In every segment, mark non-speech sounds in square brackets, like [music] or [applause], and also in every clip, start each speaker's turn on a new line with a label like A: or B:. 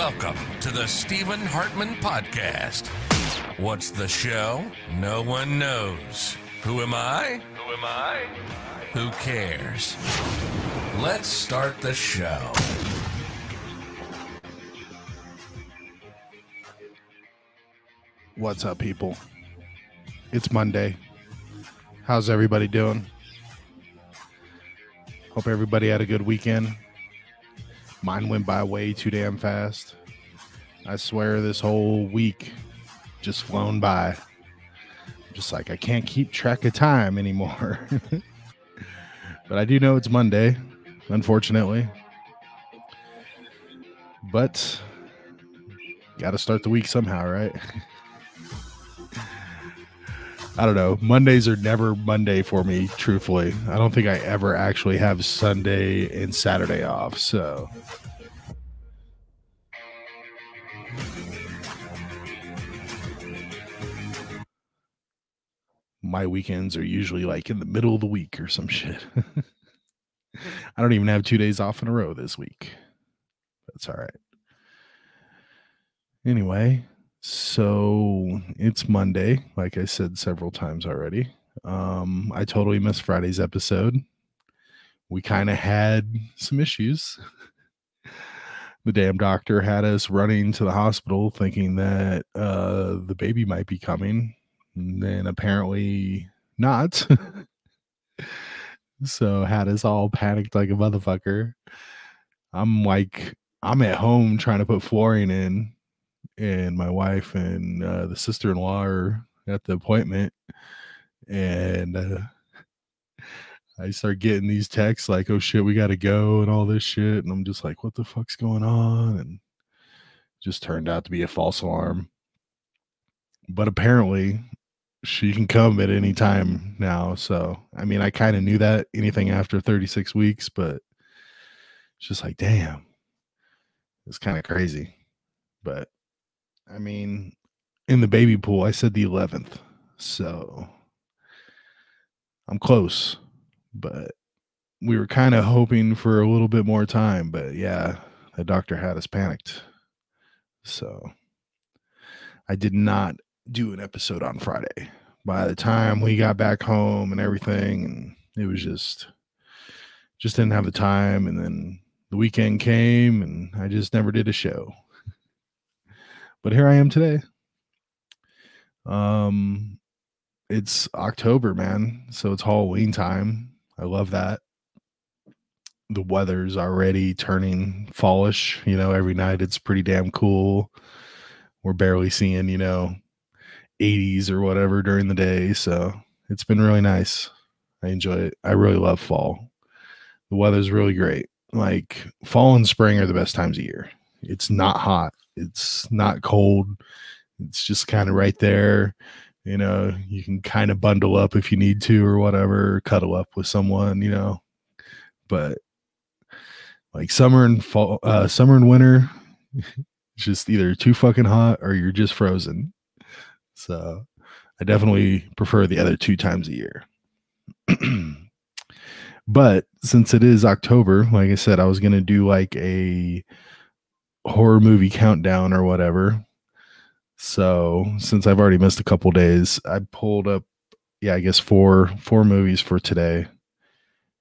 A: Welcome to the Stephen Hartman Podcast. What's the show? No one knows. Who am I? Who am I? Who cares? Let's start the show.
B: What's up, people? It's Monday. How's everybody doing? Hope everybody had a good weekend. Mine went by way too damn fast. I swear this whole week just flown by. I'm just like I can't keep track of time anymore. [laughs] but I do know it's Monday, unfortunately. But got to start the week somehow, right? [laughs] I don't know. Mondays are never Monday for me, truthfully. I don't think I ever actually have Sunday and Saturday off. So my weekends are usually like in the middle of the week or some shit. [laughs] I don't even have two days off in a row this week. That's all right. Anyway, so it's Monday, like I said several times already. Um, I totally missed Friday's episode. We kind of had some issues. [laughs] the damn doctor had us running to the hospital thinking that uh, the baby might be coming and then apparently not. [laughs] so had us all panicked like a motherfucker. I'm like, I'm at home trying to put flooring in, and my wife and uh, the sister in law are at the appointment, and uh, I start getting these texts like, "Oh shit, we got to go," and all this shit, and I'm just like, "What the fuck's going on?" And just turned out to be a false alarm. But apparently, she can come at any time now. So, I mean, I kind of knew that anything after 36 weeks, but it's just like, damn, it's kind of crazy. But I mean, in the baby pool, I said the 11th. So I'm close, but we were kind of hoping for a little bit more time. But yeah, the doctor had us panicked. So I did not do an episode on Friday. By the time we got back home and everything, and it was just just didn't have the time. And then the weekend came, and I just never did a show. But here I am today. Um, it's October, man, so it's Halloween time. I love that. The weather's already turning fallish. You know, every night it's pretty damn cool. We're barely seeing, you know, 80s or whatever during the day. So it's been really nice. I enjoy it. I really love fall. The weather's really great. Like fall and spring are the best times of year. It's not hot. It's not cold. It's just kind of right there. You know, you can kind of bundle up if you need to or whatever, cuddle up with someone, you know. But like summer and fall, uh, summer and winter, [laughs] just either too fucking hot or you're just frozen. So I definitely prefer the other two times a year. [clears throat] but since it is October, like I said, I was going to do like a horror movie countdown or whatever. So since I've already missed a couple days, I pulled up, yeah, I guess four four movies for today.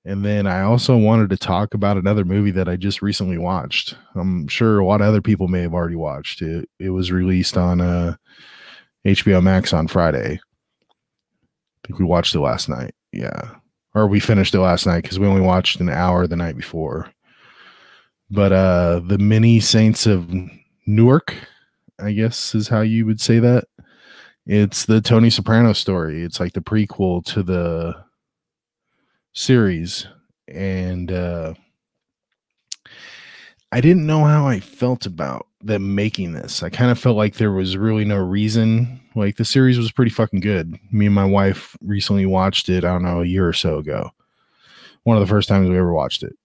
B: And then I also wanted to talk about another movie that I just recently watched. I'm sure a lot of other people may have already watched it. It was released on uh HBO Max on Friday. I think we watched it last night. Yeah. Or we finished it last night because we only watched an hour the night before. But uh the Many Saints of Newark, I guess is how you would say that. It's the Tony Soprano story. It's like the prequel to the series. And uh I didn't know how I felt about them making this. I kind of felt like there was really no reason. Like the series was pretty fucking good. Me and my wife recently watched it, I don't know, a year or so ago. One of the first times we ever watched it.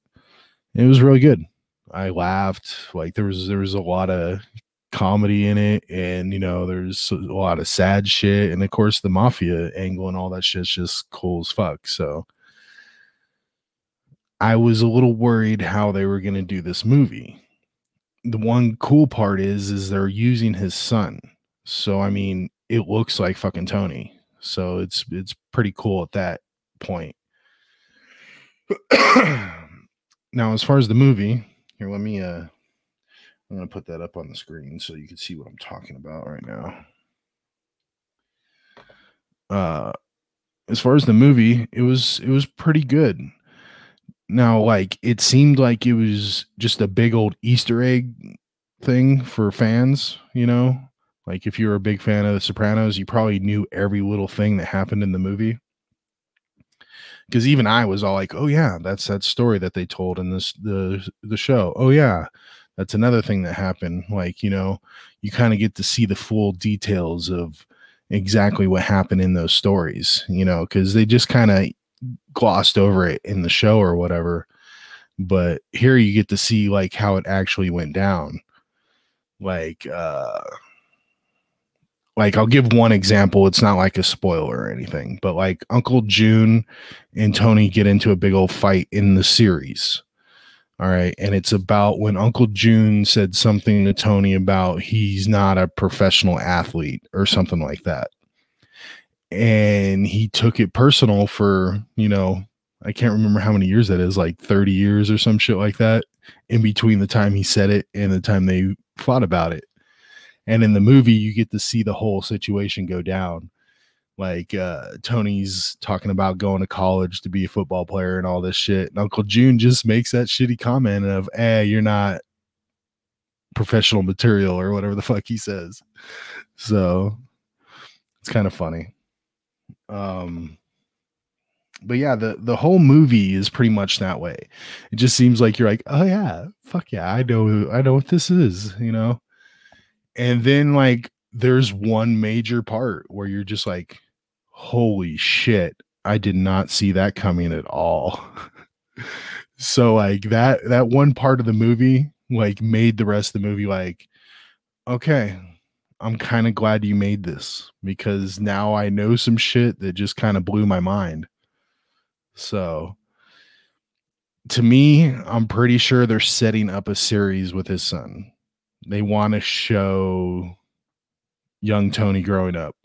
B: It was really good. I laughed. Like there was there was a lot of comedy in it and you know there's a lot of sad shit and of course the mafia angle and all that shit's just cool as fuck. So I was a little worried how they were to do this movie the one cool part is is they're using his son. So I mean, it looks like fucking Tony. So it's it's pretty cool at that point. [clears throat] now, as far as the movie, here let me uh I'm gonna put that up on the screen so you can see what I'm talking about right now. Uh as far as the movie, it was it was pretty good. Now, like it seemed like it was just a big old Easter egg thing for fans, you know. Like if you're a big fan of The Sopranos, you probably knew every little thing that happened in the movie. Because even I was all like, "Oh yeah, that's that story that they told in this the the show. Oh yeah, that's another thing that happened." Like you know, you kind of get to see the full details of exactly what happened in those stories. You know, because they just kind of glossed over it in the show or whatever. But here you get to see like how it actually went down. Like uh like I'll give one example. It's not like a spoiler or anything, but like Uncle June and Tony get into a big old fight in the series. All right. And it's about when Uncle June said something to Tony about he's not a professional athlete or something like that and he took it personal for you know i can't remember how many years that is like 30 years or some shit like that in between the time he said it and the time they fought about it and in the movie you get to see the whole situation go down like uh tony's talking about going to college to be a football player and all this shit and uncle june just makes that shitty comment of eh you're not professional material or whatever the fuck he says so it's kind of funny um, but yeah, the the whole movie is pretty much that way. It just seems like you're like, oh yeah, fuck yeah, I know, I know what this is, you know. And then like, there's one major part where you're just like, holy shit, I did not see that coming at all. [laughs] so like that that one part of the movie like made the rest of the movie like, okay, I'm kind of glad you made this because now I know some shit that just kind of blew my mind. So, to me, I'm pretty sure they're setting up a series with his son. They want to show young Tony growing up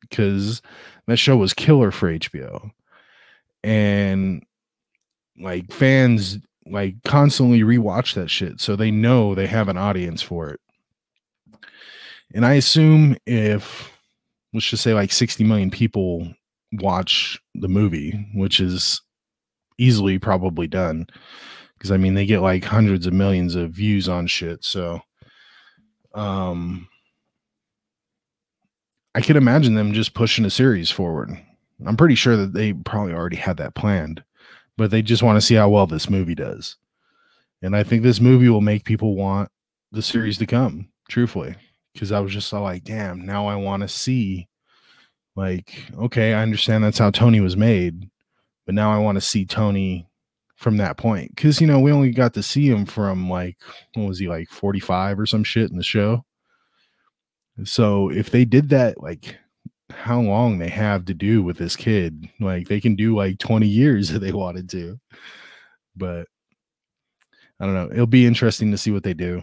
B: because that show was killer for HBO. And like fans like constantly rewatch that shit. So they know they have an audience for it. And I assume if let's just say like 60 million people watch the movie, which is easily probably done. Because I mean they get like hundreds of millions of views on shit. So um I could imagine them just pushing a series forward. I'm pretty sure that they probably already had that planned, but they just want to see how well this movie does. And I think this movie will make people want the series to come, truthfully because I was just like, damn, now I want to see, like, okay, I understand that's how Tony was made, but now I want to see Tony from that point. Because, you know, we only got to see him from like, what was he, like 45 or some shit in the show? So if they did that, like, how long they have to do with this kid, like, they can do like 20 years [laughs] if they wanted to. But I don't know. It'll be interesting to see what they do.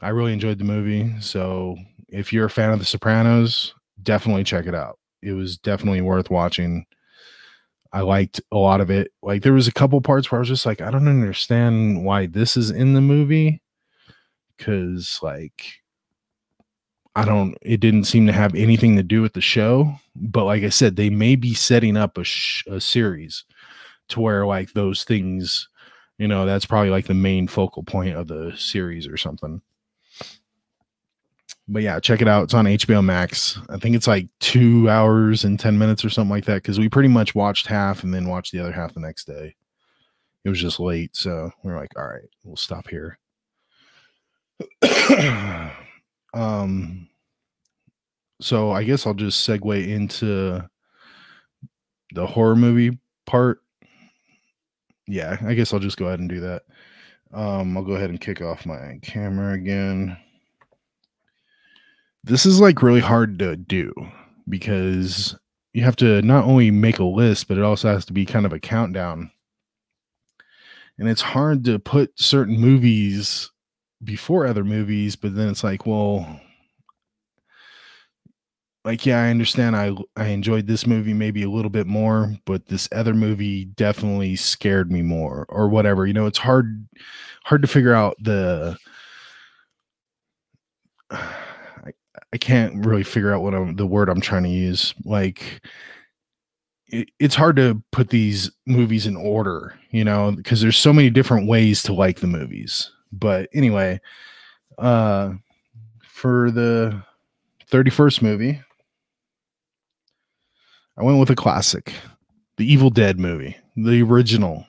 B: I really enjoyed the movie. So if you're a fan of The Sopranos, definitely check it out. It was definitely worth watching. I liked a lot of it. Like there was a couple parts where I was just like, I don't understand why this is in the movie. Cause like I don't it didn't seem to have anything to do with the show. But like I said, they may be setting up a, sh- a series to where like those things, you know, that's probably like the main focal point of the series or something but yeah, check it out. It's on HBO Max. I think it's like two hours and 10 minutes or something like that because we pretty much watched half and then watched the other half the next day. It was just late. So we are like, all right, we'll stop here. [coughs] um, so I guess I'll just segue into the horror movie part. Yeah, I guess I'll just go ahead and do that. Um, I'll go ahead and kick off my camera again this is like really hard to do because you have to not only make a list, but it also has to be kind of a countdown. And it's hard to put certain movies before other movies, but then it's like, well, like yeah, I understand I I enjoyed this movie maybe a little bit more, but this other movie definitely scared me more or whatever. You know, it's hard hard to figure out the I, can't really figure out what I'm the word I'm trying to use. Like it, it's hard to put these movies in order, you know, because there's so many different ways to like the movies. But anyway, uh for the 31st movie, I went with a classic, the Evil Dead movie, the original.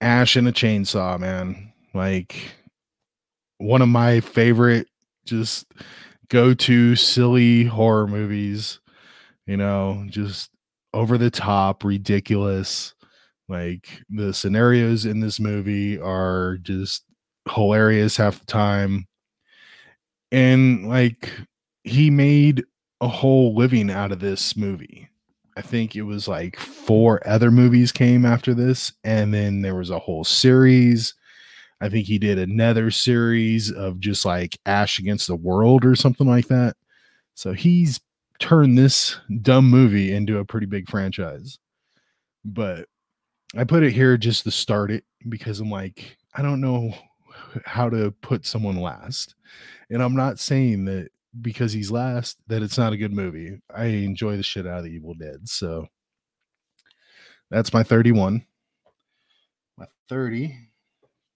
B: Ash and a chainsaw, man. Like one of my favorite just go to silly horror movies, you know, just over the top, ridiculous. Like the scenarios in this movie are just hilarious half the time. And like he made a whole living out of this movie. I think it was like four other movies came after this, and then there was a whole series. I think he did another series of just like Ash Against the World or something like that. So he's turned this dumb movie into a pretty big franchise. But I put it here just to start it because I'm like, I don't know how to put someone last. And I'm not saying that because he's last that it's not a good movie. I enjoy the shit out of the Evil Dead. So that's my 31. My 30.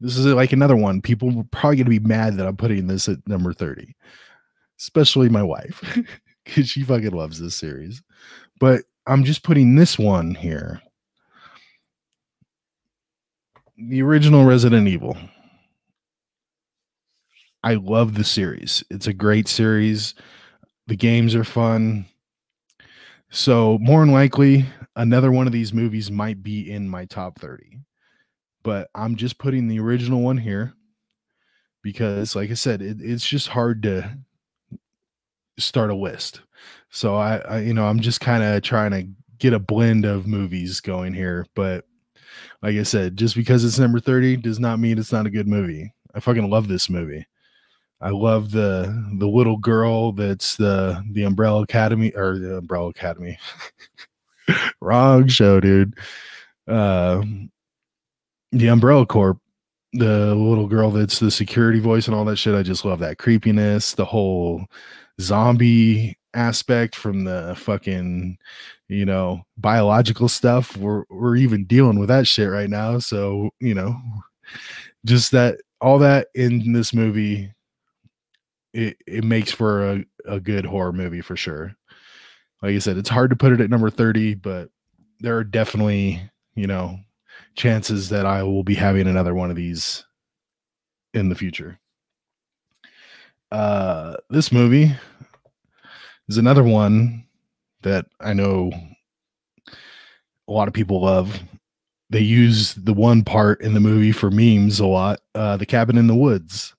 B: This is like another one. People are probably going to be mad that I'm putting this at number 30, especially my wife, [laughs] because she fucking loves this series. But I'm just putting this one here. The original Resident Evil. I love the series. It's a great series. The games are fun. So, more than likely, another one of these movies might be in my top 30. But I'm just putting the original one here because, like I said, it, it's just hard to start a list. So, I, I you know, I'm just kind of trying to get a blend of movies going here. But, like I said, just because it's number 30 does not mean it's not a good movie. I fucking love this movie. I love the the little girl that's the the Umbrella Academy or the Umbrella Academy. [laughs] Wrong show, dude. Uh, the Umbrella Corp, the little girl that's the security voice and all that shit. I just love that creepiness, the whole zombie aspect from the fucking you know biological stuff. We're we're even dealing with that shit right now. So you know, just that all that in this movie it, it makes for a, a good horror movie for sure. Like I said, it's hard to put it at number 30, but there are definitely, you know, chances that I will be having another one of these in the future. Uh, this movie is another one that I know a lot of people love. They use the one part in the movie for memes a lot. Uh, the cabin in the woods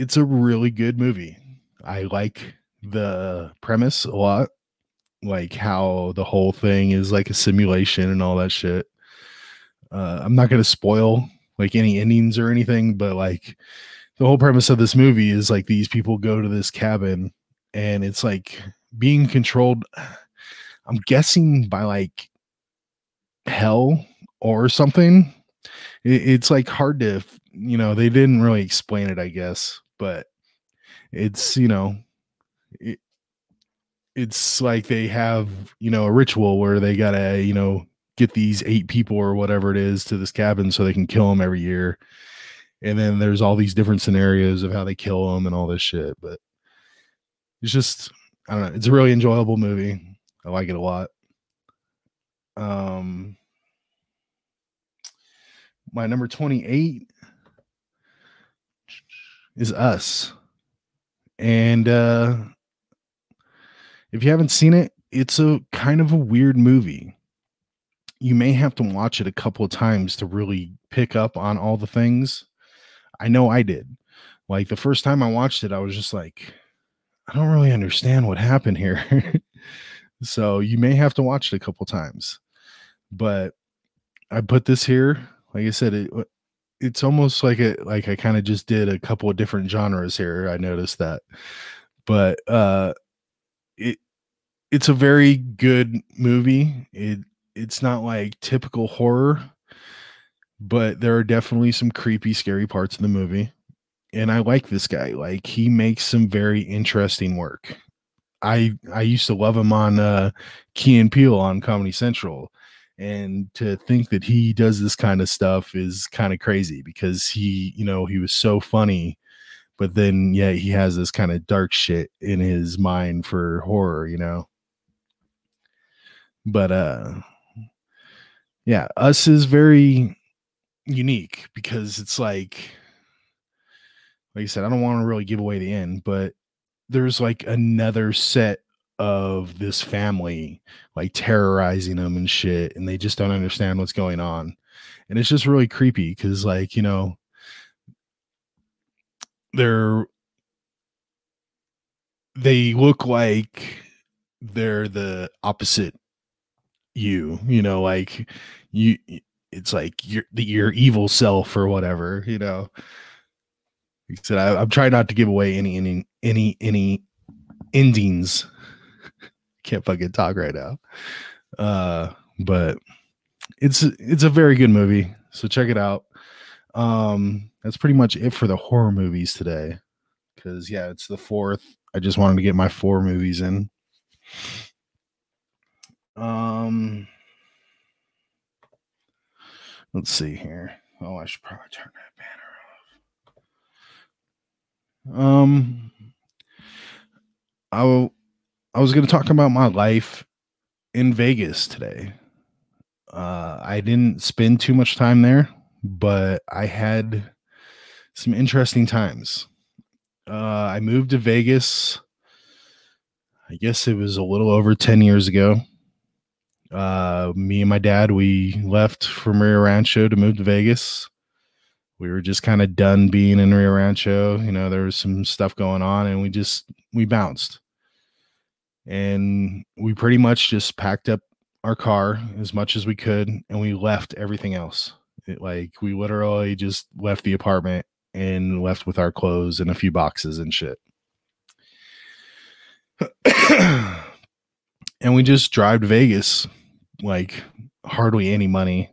B: it's a really good movie. I like the premise a lot, like how the whole thing is like a simulation and all that shit. Uh, I'm not going to spoil like any endings or anything, but like the whole premise of this movie is like these people go to this cabin and it's like being controlled. [sighs] I'm guessing by like hell or something. It, it's like hard to, you know, they didn't really explain it, I guess, but it's you know it, it's like they have you know a ritual where they gotta you know get these eight people or whatever it is to this cabin so they can kill them every year and then there's all these different scenarios of how they kill them and all this shit but it's just i don't know it's a really enjoyable movie i like it a lot um my number 28 is Us. And uh if you haven't seen it, it's a kind of a weird movie. You may have to watch it a couple of times to really pick up on all the things. I know I did. Like the first time I watched it, I was just like, I don't really understand what happened here. [laughs] so you may have to watch it a couple times. But I put this here. Like I said, it it's almost like it like I kind of just did a couple of different genres here. I noticed that. But uh it it's a very good movie. It it's not like typical horror, but there are definitely some creepy, scary parts in the movie. And I like this guy. Like he makes some very interesting work. I I used to love him on uh Key and Peele on Comedy Central. And to think that he does this kind of stuff is kind of crazy because he, you know, he was so funny, but then yeah, he has this kind of dark shit in his mind for horror, you know. But uh yeah, us is very unique because it's like like I said, I don't want to really give away the end, but there's like another set of this family like terrorizing them and shit and they just don't understand what's going on. And it's just really creepy because like you know they're they look like they're the opposite you you know like you it's like your your evil self or whatever you know? He said I, i'm trying not to give away any any any any endings. [laughs] Can't fucking talk right now. Uh but it's it's a very good movie so check it out. Um that's pretty much it for the horror movies today because yeah it's the fourth. I just wanted to get my four movies in um, let's see here. Oh, I should probably turn that banner off. Um, I w- I was going to talk about my life in Vegas today. Uh, I didn't spend too much time there, but I had some interesting times. Uh, I moved to Vegas. I guess it was a little over 10 years ago uh, me and my dad, we left from Rio Rancho to move to Vegas. We were just kind of done being in Rio Rancho. You know, there was some stuff going on, and we just we bounced, and we pretty much just packed up our car as much as we could, and we left everything else. It, like we literally just left the apartment and left with our clothes and a few boxes and shit. [coughs] and we just drive to Vegas like hardly any money,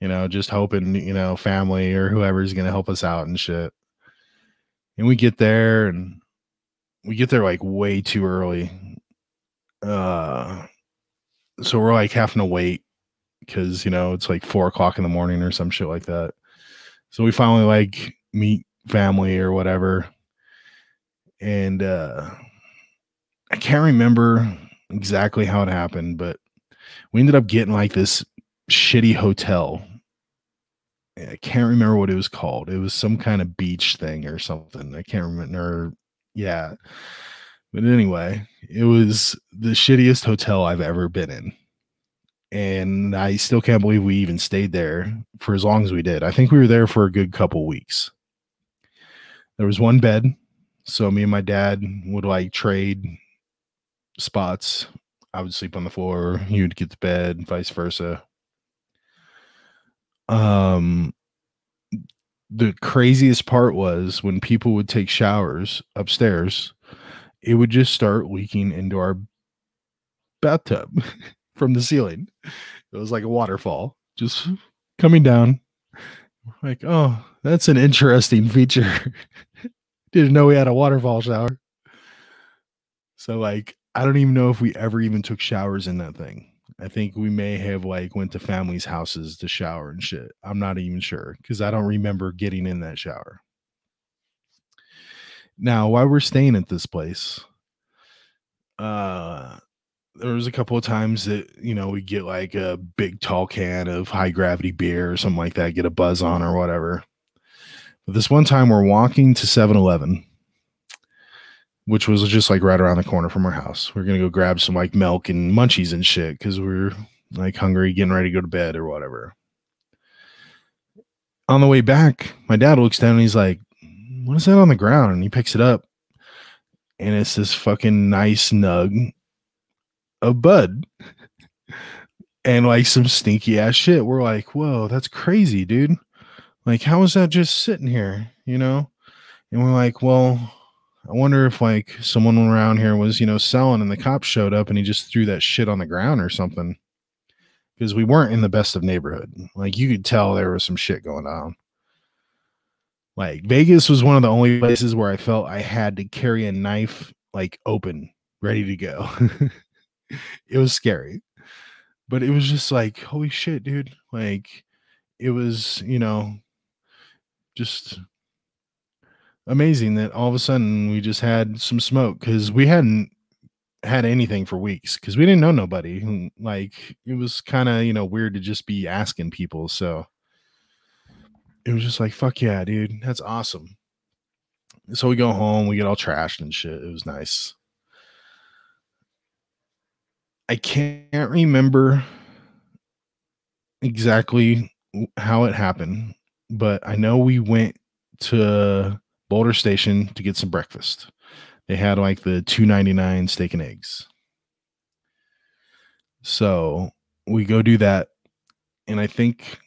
B: you know, just hoping, you know, family or whoever's going to help us out and shit. And we get there and we get there like way too early. Uh, so we're like having to wait because, you know, it's like four o'clock in the morning or some shit like that. So we finally like meet family or whatever. And, uh, I can't remember exactly how it happened, but we ended up getting like this shitty hotel. I can't remember what it was called. It was some kind of beach thing or something. I can't remember. Yeah. But anyway, it was the shittiest hotel I've ever been in. And I still can't believe we even stayed there for as long as we did. I think we were there for a good couple weeks. There was one bed. So me and my dad would like trade spots I would sleep on the floor, you would get to bed, vice versa. Um the craziest part was when people would take showers upstairs, it would just start leaking into our bathtub [laughs] from the ceiling. It was like a waterfall just coming down. Like, oh, that's an interesting feature. [laughs] Didn't know we had a waterfall shower. So like I don't even know if we ever even took showers in that thing. I think we may have like went to families' houses to shower and shit. I'm not even sure because I don't remember getting in that shower. Now, while we're staying at this place, uh there was a couple of times that you know we get like a big tall can of high gravity beer or something like that, get a buzz on or whatever. But this one time we're walking to 7-Eleven which was just like right around the corner from our house. We are gonna go grab some like milk and munchies and shit because we are like hungry, getting ready to go to bed or whatever. On the way back, my dad looks down and he's like, "What is that on the ground?" And he picks it up, and it's this fucking nice nug of bud. [laughs] and like some stinky ass shit. We're like, whoa, that's crazy, dude. Like, how is that just sitting here, you know? And we're like, well, I wonder if like someone around here was, you know, selling and the cops showed up and he just threw that shit on the ground or something. Because we weren't in the best of neighborhood. Like you could tell there was some shit going on. Like Vegas was one of the only places where I felt I had to carry a knife like open, ready to go. [laughs] it was scary. But it was just like, holy shit, dude. Like it was, you know, just amazing that all of a sudden we just had some smoke because we hadn't had anything for weeks because we didn't know nobody. Like it was kind of, you know, weird to just be asking people. So it was just like, fuck yeah, dude. That's awesome. So we go home, we get all trashed and shit. It was nice. I can't remember exactly how it happened, but I know we went to Boulder Station to get some breakfast. They had like the 2.99 steak and eggs. So we go do that and I think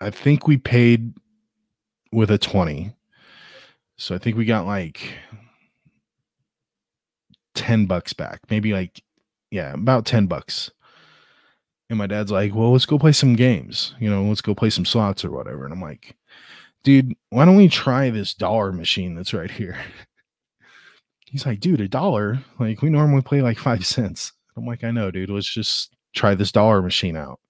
B: I think we paid with a 20. So I think we got like 10 bucks back. Maybe like yeah, about 10 bucks. And my dad's like, well, let's go play some games. You know, let's go play some slots or whatever. And I'm like, dude, why don't we try this dollar machine that's right here? [laughs] He's like, dude, a dollar? Like, we normally play like five [laughs] cents. I'm like, I know, dude. Let's just try this dollar machine out.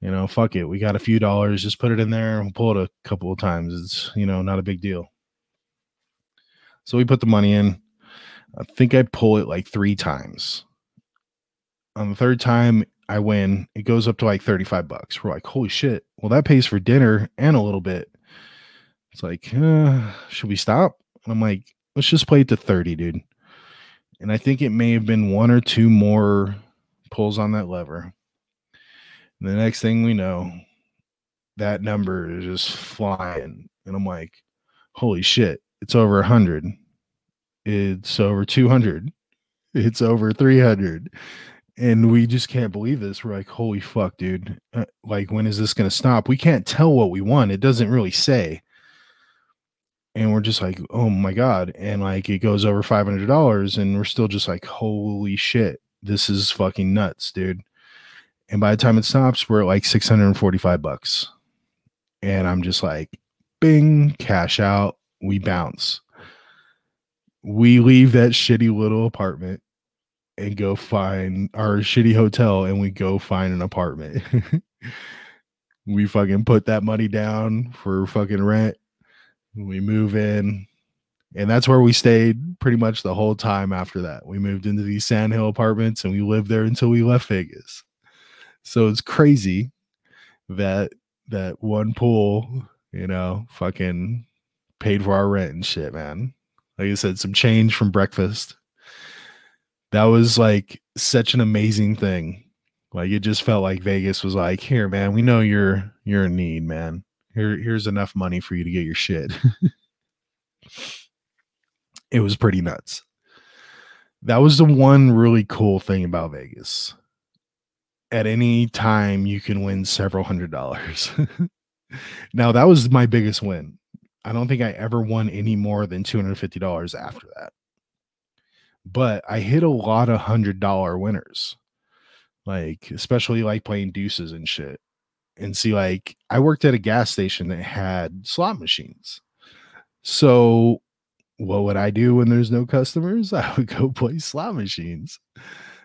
B: You know, fuck it. We got a few dollars. Just put it in there and we'll pull it a couple of times. It's, you know, not a big deal. So we put the money in. I think I pull it like three times. On the third time, I win, it goes up to like 35 bucks. We're like, holy shit. Well, that pays for dinner and a little bit. It's like, uh, should we stop? And I'm like, let's just play it to 30, dude. And I think it may have been one or two more pulls on that lever. And the next thing we know, that number is just flying. And I'm like, holy shit, it's over 100. It's over 200. It's over 300 and we just can't believe this. We're like, holy fuck, dude! Uh, like, when is this to stop? We can't tell what we want. It doesn't really say. And we're just like, oh my god! And like, it goes over five hundred dollars, and we're still just like, holy shit! This is fucking nuts, dude. And by the time it stops, we're at like six hundred and forty-five bucks, and I'm just like, bing, cash out. We bounce. We leave that shitty little apartment and go find our shitty hotel and we go find an apartment. [laughs] we fucking put that money down for fucking rent. We move in. And that's where we stayed pretty much the whole time after that. We moved into these sandhill apartments and we lived there until we left Vegas. So it's crazy that that one pool, you know, fucking paid for our rent and shit, man. Like I said, some change from breakfast that was like such an amazing thing. Like it just felt like Vegas was like, "Here, man, we know you're you're in need, man. Here here's enough money for you to get your shit." [laughs] it was pretty nuts. That was the one really cool thing about Vegas. At any time you can win several hundred dollars. [laughs] now that was my biggest win. I don't think I ever won any more than $250 after that but I hit a lot of hundred dollar winners, like especially like playing deuces and shit. And see, like I worked at a gas station that had slot machines. So what would I do when there's no customers? [laughs] I would go play slot machines.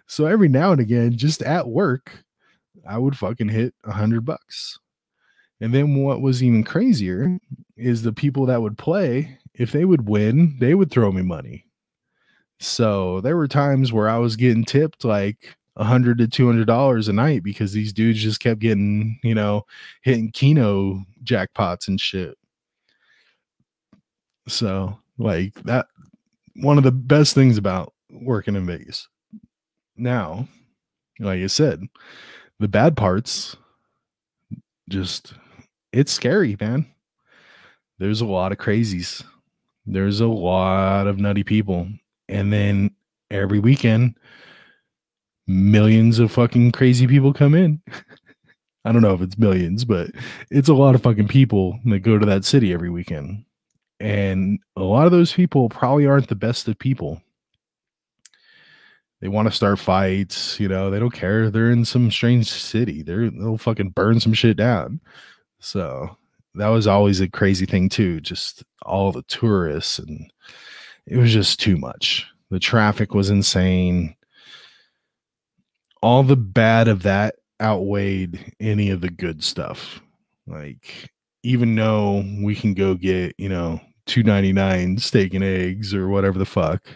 B: So every now and again, just at work, I would fucking hit a hundred bucks. And then what was even crazier is the people that would play, if they would win, they would throw me money. So there were times where I was getting tipped like a hundred to two hundred dollars a night because these dudes just kept getting, you know, hitting Keno jackpots and shit. So like that one of the best things about working in Vegas. Now, like I said, the bad parts just it's scary, man. There's a lot of crazies. There's a lot of nutty people and then every weekend millions of fucking crazy people come in [laughs] I don't know if it's millions, but it's a lot of fucking people that go to that city every weekend. And a lot of those people probably aren't the best of people. They want to start fights, you know, they don't care. They're in some strange city. They're they'll fucking burn some shit down. So that was always a crazy thing too. Just all the tourists and it was just too much. The traffic was insane. All the bad of that outweighed any of the good stuff. Like even though we can go get, you know, 299 steak and eggs or whatever the fuck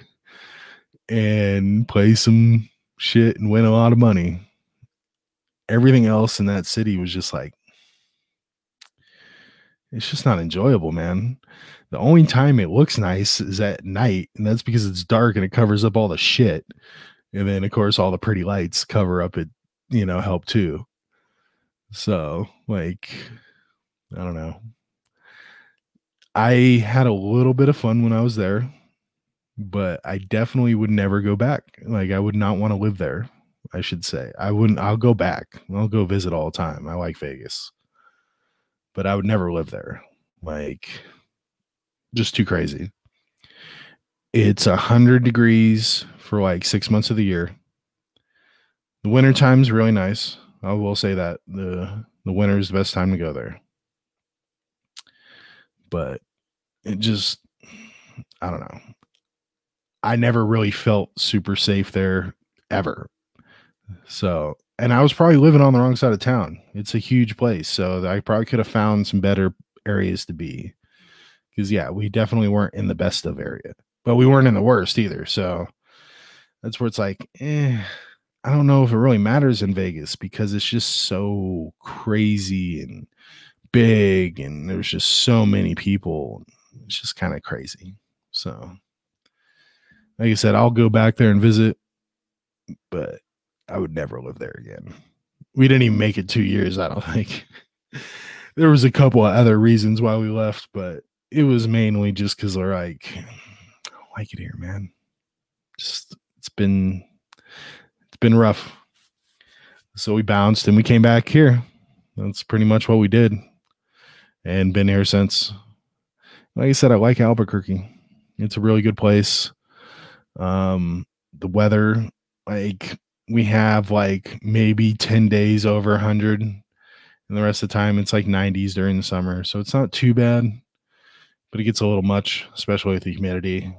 B: and play some shit and win a lot of money. Everything else in that city was just like it's just not enjoyable, man. The only time it looks nice is at night, and that's because it's dark and it covers up all the shit. And then, of course, all the pretty lights cover up it, you know, help too. So, like, I don't know. I had a little bit of fun when I was there, but I definitely would never go back. Like, I would not want to live there, I should say. I wouldn't, I'll go back. I'll go visit all the time. I like Vegas but I would never live there. Like, just too crazy. It's a hundred degrees for like six months of the year. The winter time's really nice. I will say that the the winter is the best time to go there. But it just I don't know. I never really felt super safe there ever. So and I was probably living on the wrong side of town. It's a huge place, so I probably could have found some better areas to be. Because yeah, we definitely weren't in the best of area, but we weren't in the worst either. So that's where it's like, eh, I don't know if it really matters in Vegas because it's just so crazy and big, and there's just so many people. It's just kind of crazy. So, like I said, I'll go back there and visit, but I would never live there again. We didn't even make it two years, I don't [laughs] think. there was a couple of other reasons why we left, but it was mainly just because we're like, I don't like it here, man. Just it's been it's been rough. So we bounced and we came back here. That's pretty much what we did. And been here since. Like I said, I like Albuquerque. It's a really good place. Um, the weather, like we have like maybe 10 days over 100 and the rest of the time it's like 90s during the summer so it's not too bad but it gets a little much especially with the humidity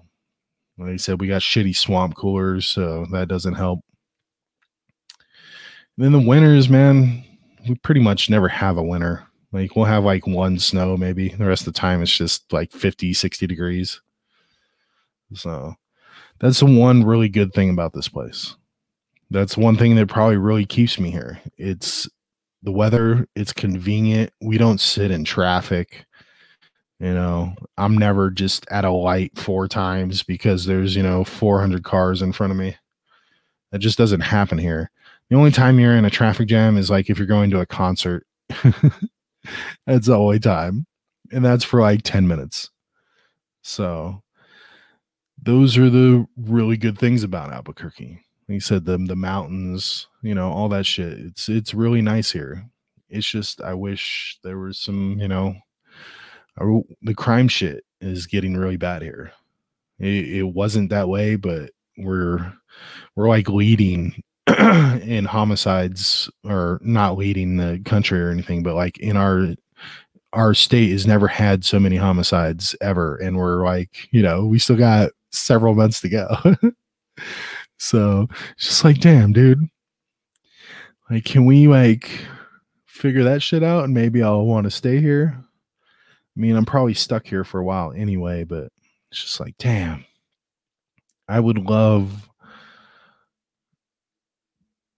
B: like i said we got shitty swamp coolers so that doesn't help and then the winters man we pretty much never have a winter like we'll have like one snow maybe the rest of the time it's just like 50 60 degrees so that's the one really good thing about this place that's one thing that probably really keeps me here. It's the weather, it's convenient. We don't sit in traffic. You know, I'm never just at a light four times because there's, you know, 400 cars in front of me. That just doesn't happen here. The only time you're in a traffic jam is like if you're going to a concert. [laughs] that's the only time. And that's for like 10 minutes. So those are the really good things about Albuquerque. You said the the mountains, you know, all that shit. It's it's really nice here. It's just I wish there was some, you know, the crime shit is getting really bad here. It, it wasn't that way, but we're we're like leading [clears throat] in homicides or not leading the country or anything, but like in our our state has never had so many homicides ever and we're like, you know, we still got several months to go. [laughs] So it's just like, damn, dude. Like, can we like figure that shit out and maybe I'll want to stay here? I mean, I'm probably stuck here for a while anyway, but it's just like, damn. I would love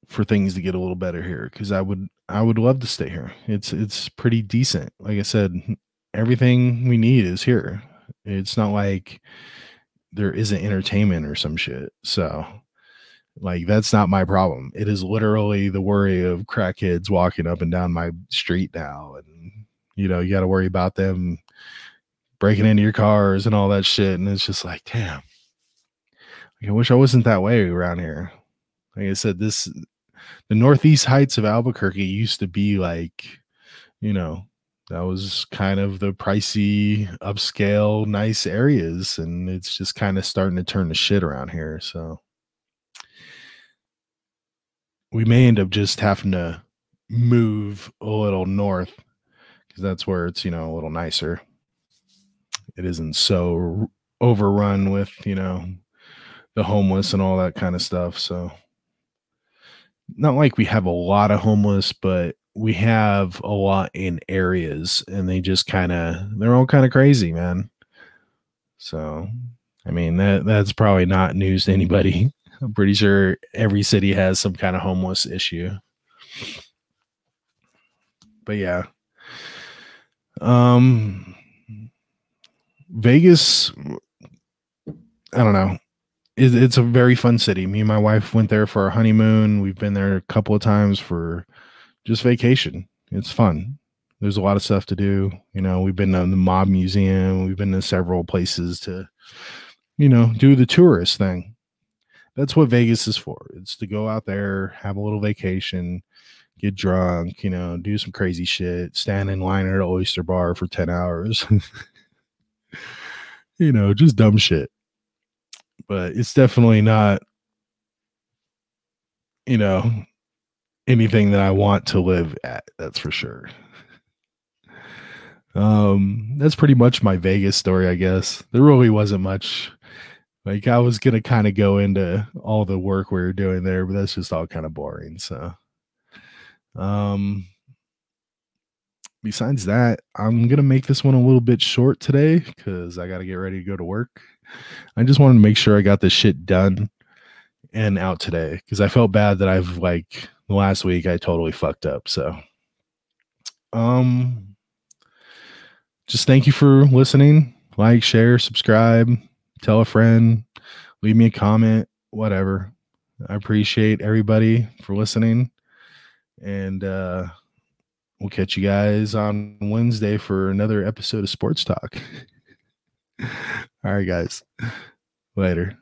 B: for things to get a little better here because I would I would love to stay here. It's it's pretty decent. Like I said, everything we need is here. It's not like there isn't entertainment or some shit. So like that's not my problem. It is literally the worry of crackheads walking up and down my street now, and you know you got to worry about them breaking into your cars and all that shit. And it's just like, damn, I wish I wasn't that way around here. Like I said, this the northeast heights of Albuquerque used to be like, you know, that was kind of the pricey, upscale, nice areas, and it's just kind of starting to turn the shit around here. So we may end up just having to move a little north because that's where it's you know a little nicer. It isn't so overrun with you know the homeless and all that kind of stuff. So not like we have a lot of homeless, but we have a lot in areas and they just kind of they're all kind of crazy, man. So I mean that that's probably not news to anybody. [laughs] I'm pretty sure every city has some kind of homeless issue. But yeah. Um Vegas I don't know. It, it's a very fun city. Me and my wife went there for our honeymoon. We've been there a couple of times for just vacation. It's fun. There's a lot of stuff to do. You know, we've been to the mob museum. We've been to several places to, you know, do the tourist thing. That's what Vegas is for. It's to go out there, have a little vacation, get drunk, you know, do some crazy shit, stand in line at an oyster bar for 10 hours. [laughs] you know, just dumb shit. But it's definitely not, you know, anything that I want to live at. That's for sure. Um, that's pretty much my Vegas story, I guess. There really wasn't much. Like I was gonna kind of go into all the work we were doing there, but that's just all kind of boring. So, um, besides that, I'm gonna make this one a little bit short today because I got to get ready to go to work. I just wanted to make sure I got this shit done and out today because I felt bad that I've like last week I totally fucked up. So, um, just thank you for listening. Like, share, subscribe, tell a friend, leave me a comment, whatever. I appreciate everybody for listening. And uh, we'll catch you guys on Wednesday for another episode of Sports Talk. [laughs] All right, guys. Later.